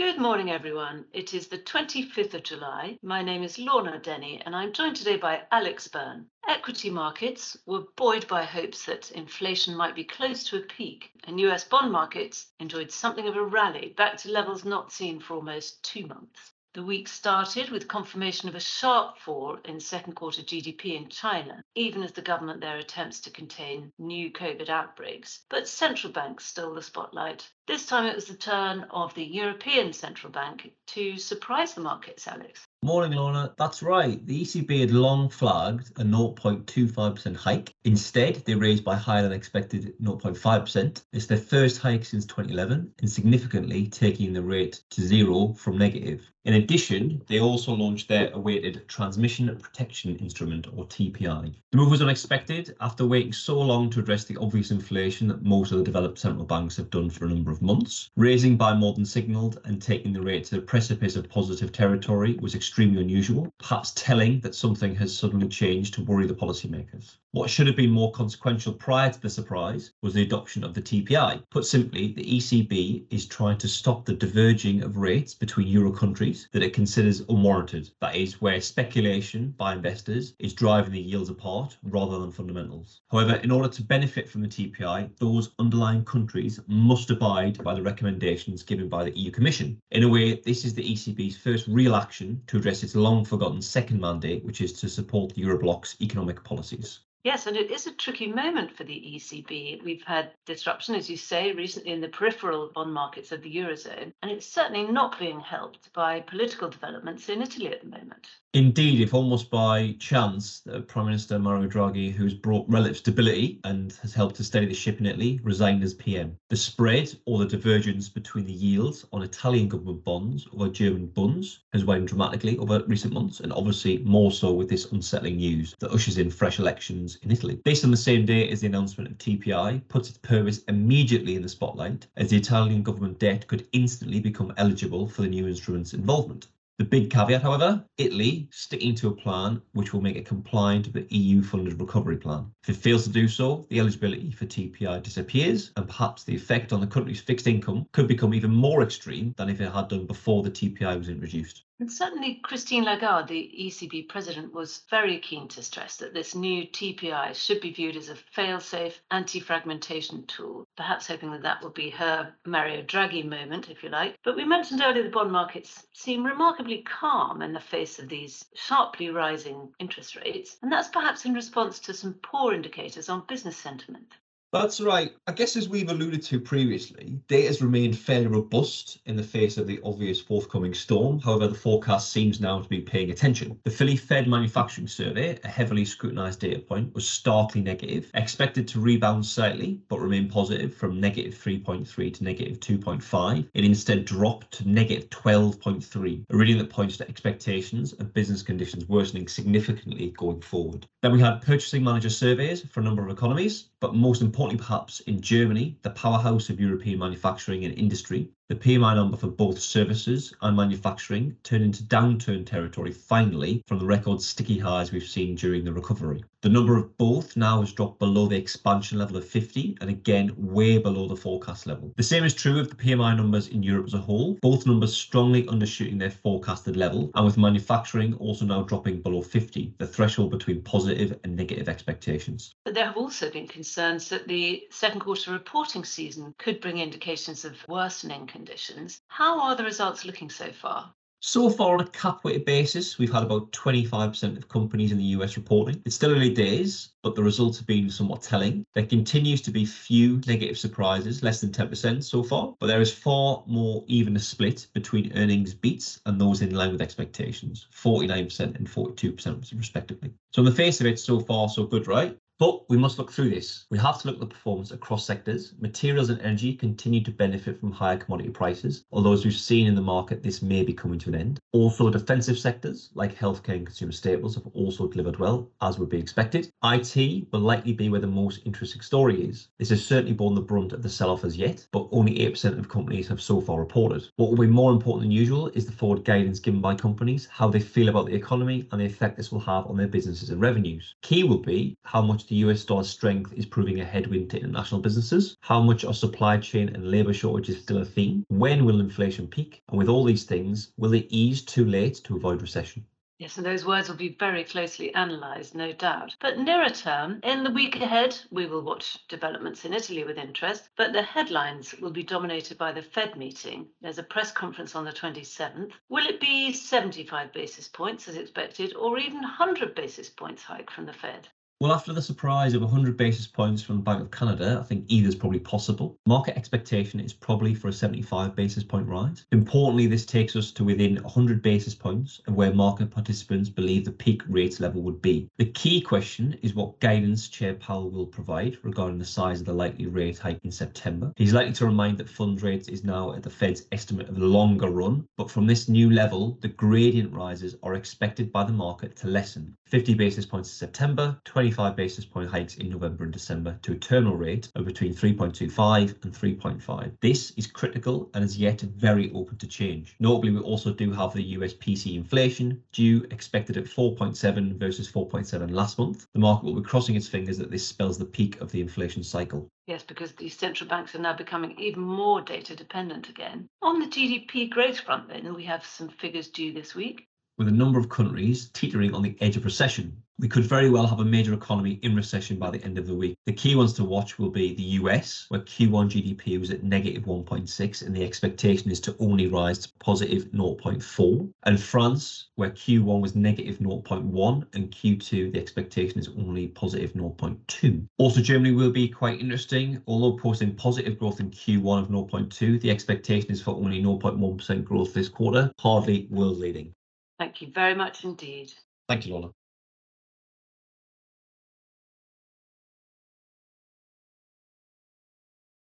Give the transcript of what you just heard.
Good morning, everyone. It is the 25th of July. My name is Lorna Denny, and I'm joined today by Alex Byrne. Equity markets were buoyed by hopes that inflation might be close to a peak, and US bond markets enjoyed something of a rally back to levels not seen for almost two months. The week started with confirmation of a sharp fall in second quarter GDP in China, even as the government there attempts to contain new COVID outbreaks. But central banks stole the spotlight. This time it was the turn of the European Central Bank to surprise the markets, Alex. Morning, Lorna. That's right. The ECB had long flagged a 0.25% hike. Instead, they raised by higher than expected 0.5%. It's their first hike since 2011 and significantly taking the rate to zero from negative. In addition, they also launched their awaited Transmission Protection Instrument, or TPI. The move was unexpected after waiting so long to address the obvious inflation that most of the developed central banks have done for a number of months. Raising by more than signalled and taking the rate to the precipice of positive territory was extremely unusual, perhaps telling that something has suddenly changed to worry the policymakers. What should have been more consequential prior to the surprise was the adoption of the TPI. Put simply, the ECB is trying to stop the diverging of rates between euro countries that it considers unwarranted. That is, where speculation by investors is driving the yields apart rather than fundamentals. However, in order to benefit from the TPI, those underlying countries must abide by the recommendations given by the EU Commission. In a way, this is the ECB's first real action to address its long forgotten second mandate, which is to support the Eurobloc's economic policies. Yes, and it is a tricky moment for the ECB. We've had disruption, as you say, recently in the peripheral bond markets of the Eurozone, and it's certainly not being helped by political developments in Italy at the moment. Indeed, if almost by chance, uh, Prime Minister Mario Draghi, who's brought relative stability and has helped to steady the ship in Italy, resigned as PM. The spread or the divergence between the yields on Italian government bonds over German bonds has widened dramatically over recent months, and obviously more so with this unsettling news that ushers in fresh elections in Italy. Based on the same day as the announcement of TPI, puts its purpose immediately in the spotlight, as the Italian government debt could instantly become eligible for the new instrument's involvement. The big caveat, however, Italy sticking to a plan which will make it compliant with the EU funded recovery plan. If it fails to do so, the eligibility for TPI disappears, and perhaps the effect on the country's fixed income could become even more extreme than if it had done before the TPI was introduced. And certainly, Christine Lagarde, the ECB president, was very keen to stress that this new TPI should be viewed as a fail safe anti fragmentation tool, perhaps hoping that that will be her Mario Draghi moment, if you like. But we mentioned earlier the bond markets seem remarkably calm in the face of these sharply rising interest rates, and that's perhaps in response to some poor indicators on business sentiment. That's right. I guess as we've alluded to previously, data has remained fairly robust in the face of the obvious forthcoming storm. However, the forecast seems now to be paying attention. The Philly Fed manufacturing survey, a heavily scrutinised data point, was starkly negative, expected to rebound slightly, but remain positive from negative 3.3 to negative 2.5. It instead dropped to negative 12.3, a reading that points to expectations of business conditions worsening significantly going forward. Then we had purchasing manager surveys for a number of economies, but most importantly, importantly perhaps in Germany, the powerhouse of European manufacturing and industry, the PMI number for both services and manufacturing turned into downturn territory finally from the record sticky highs we've seen during the recovery. The number of both now has dropped below the expansion level of 50 and again way below the forecast level. The same is true of the PMI numbers in Europe as a whole, both numbers strongly undershooting their forecasted level and with manufacturing also now dropping below 50, the threshold between positive and negative expectations. But there have also been concerns that the second quarter reporting season could bring indications of worsening conditions. How are the results looking so far? So far, on a cap weighted basis, we've had about 25% of companies in the US reporting. It's still early days, but the results have been somewhat telling. There continues to be few negative surprises, less than 10% so far, but there is far more even a split between earnings beats and those in line with expectations 49% and 42%, respectively. So, in the face of it, so far, so good, right? But we must look through this. We have to look at the performance across sectors. Materials and energy continue to benefit from higher commodity prices, although as we've seen in the market, this may be coming to an end. Also, defensive sectors like healthcare and consumer staples have also delivered well, as would be expected. IT will likely be where the most interesting story is. This has certainly borne the brunt of the sell-off as yet, but only 8% of companies have so far reported. What will be more important than usual is the forward guidance given by companies, how they feel about the economy and the effect this will have on their businesses and revenues. Key will be how much the US dollar strength is proving a headwind to international businesses? How much are supply chain and labour shortages still a theme? When will inflation peak? And with all these things, will it ease too late to avoid recession? Yes, and those words will be very closely analysed, no doubt. But nearer term, in the week ahead, we will watch developments in Italy with interest, but the headlines will be dominated by the Fed meeting. There's a press conference on the 27th. Will it be 75 basis points as expected, or even 100 basis points hike from the Fed? Well, after the surprise of 100 basis points from the Bank of Canada, I think either is probably possible. Market expectation is probably for a 75 basis point rise. Importantly, this takes us to within 100 basis points of where market participants believe the peak rates level would be. The key question is what guidance Chair Powell will provide regarding the size of the likely rate hike in September. He's likely to remind that funds rates is now at the Fed's estimate of the longer run, but from this new level, the gradient rises are expected by the market to lessen. 50 basis points in September, 25 basis point hikes in November and December to a terminal rate of between 3.25 and 3.5. This is critical and is yet very open to change. Notably, we also do have the US PC inflation due expected at 4.7 versus 4.7 last month. The market will be crossing its fingers that this spells the peak of the inflation cycle. Yes, because these central banks are now becoming even more data dependent again. On the GDP growth front, then, we have some figures due this week with a number of countries teetering on the edge of recession. We could very well have a major economy in recession by the end of the week. The key ones to watch will be the US, where Q1 GDP was at negative 1.6 and the expectation is to only rise to positive 0.4, and France, where Q1 was negative 0.1 and Q2 the expectation is only positive 0.2. Also, Germany will be quite interesting. Although posting positive growth in Q1 of 0.2, the expectation is for only 0.1% growth this quarter, hardly world leading. Thank you very much indeed. Thank you, Lorna.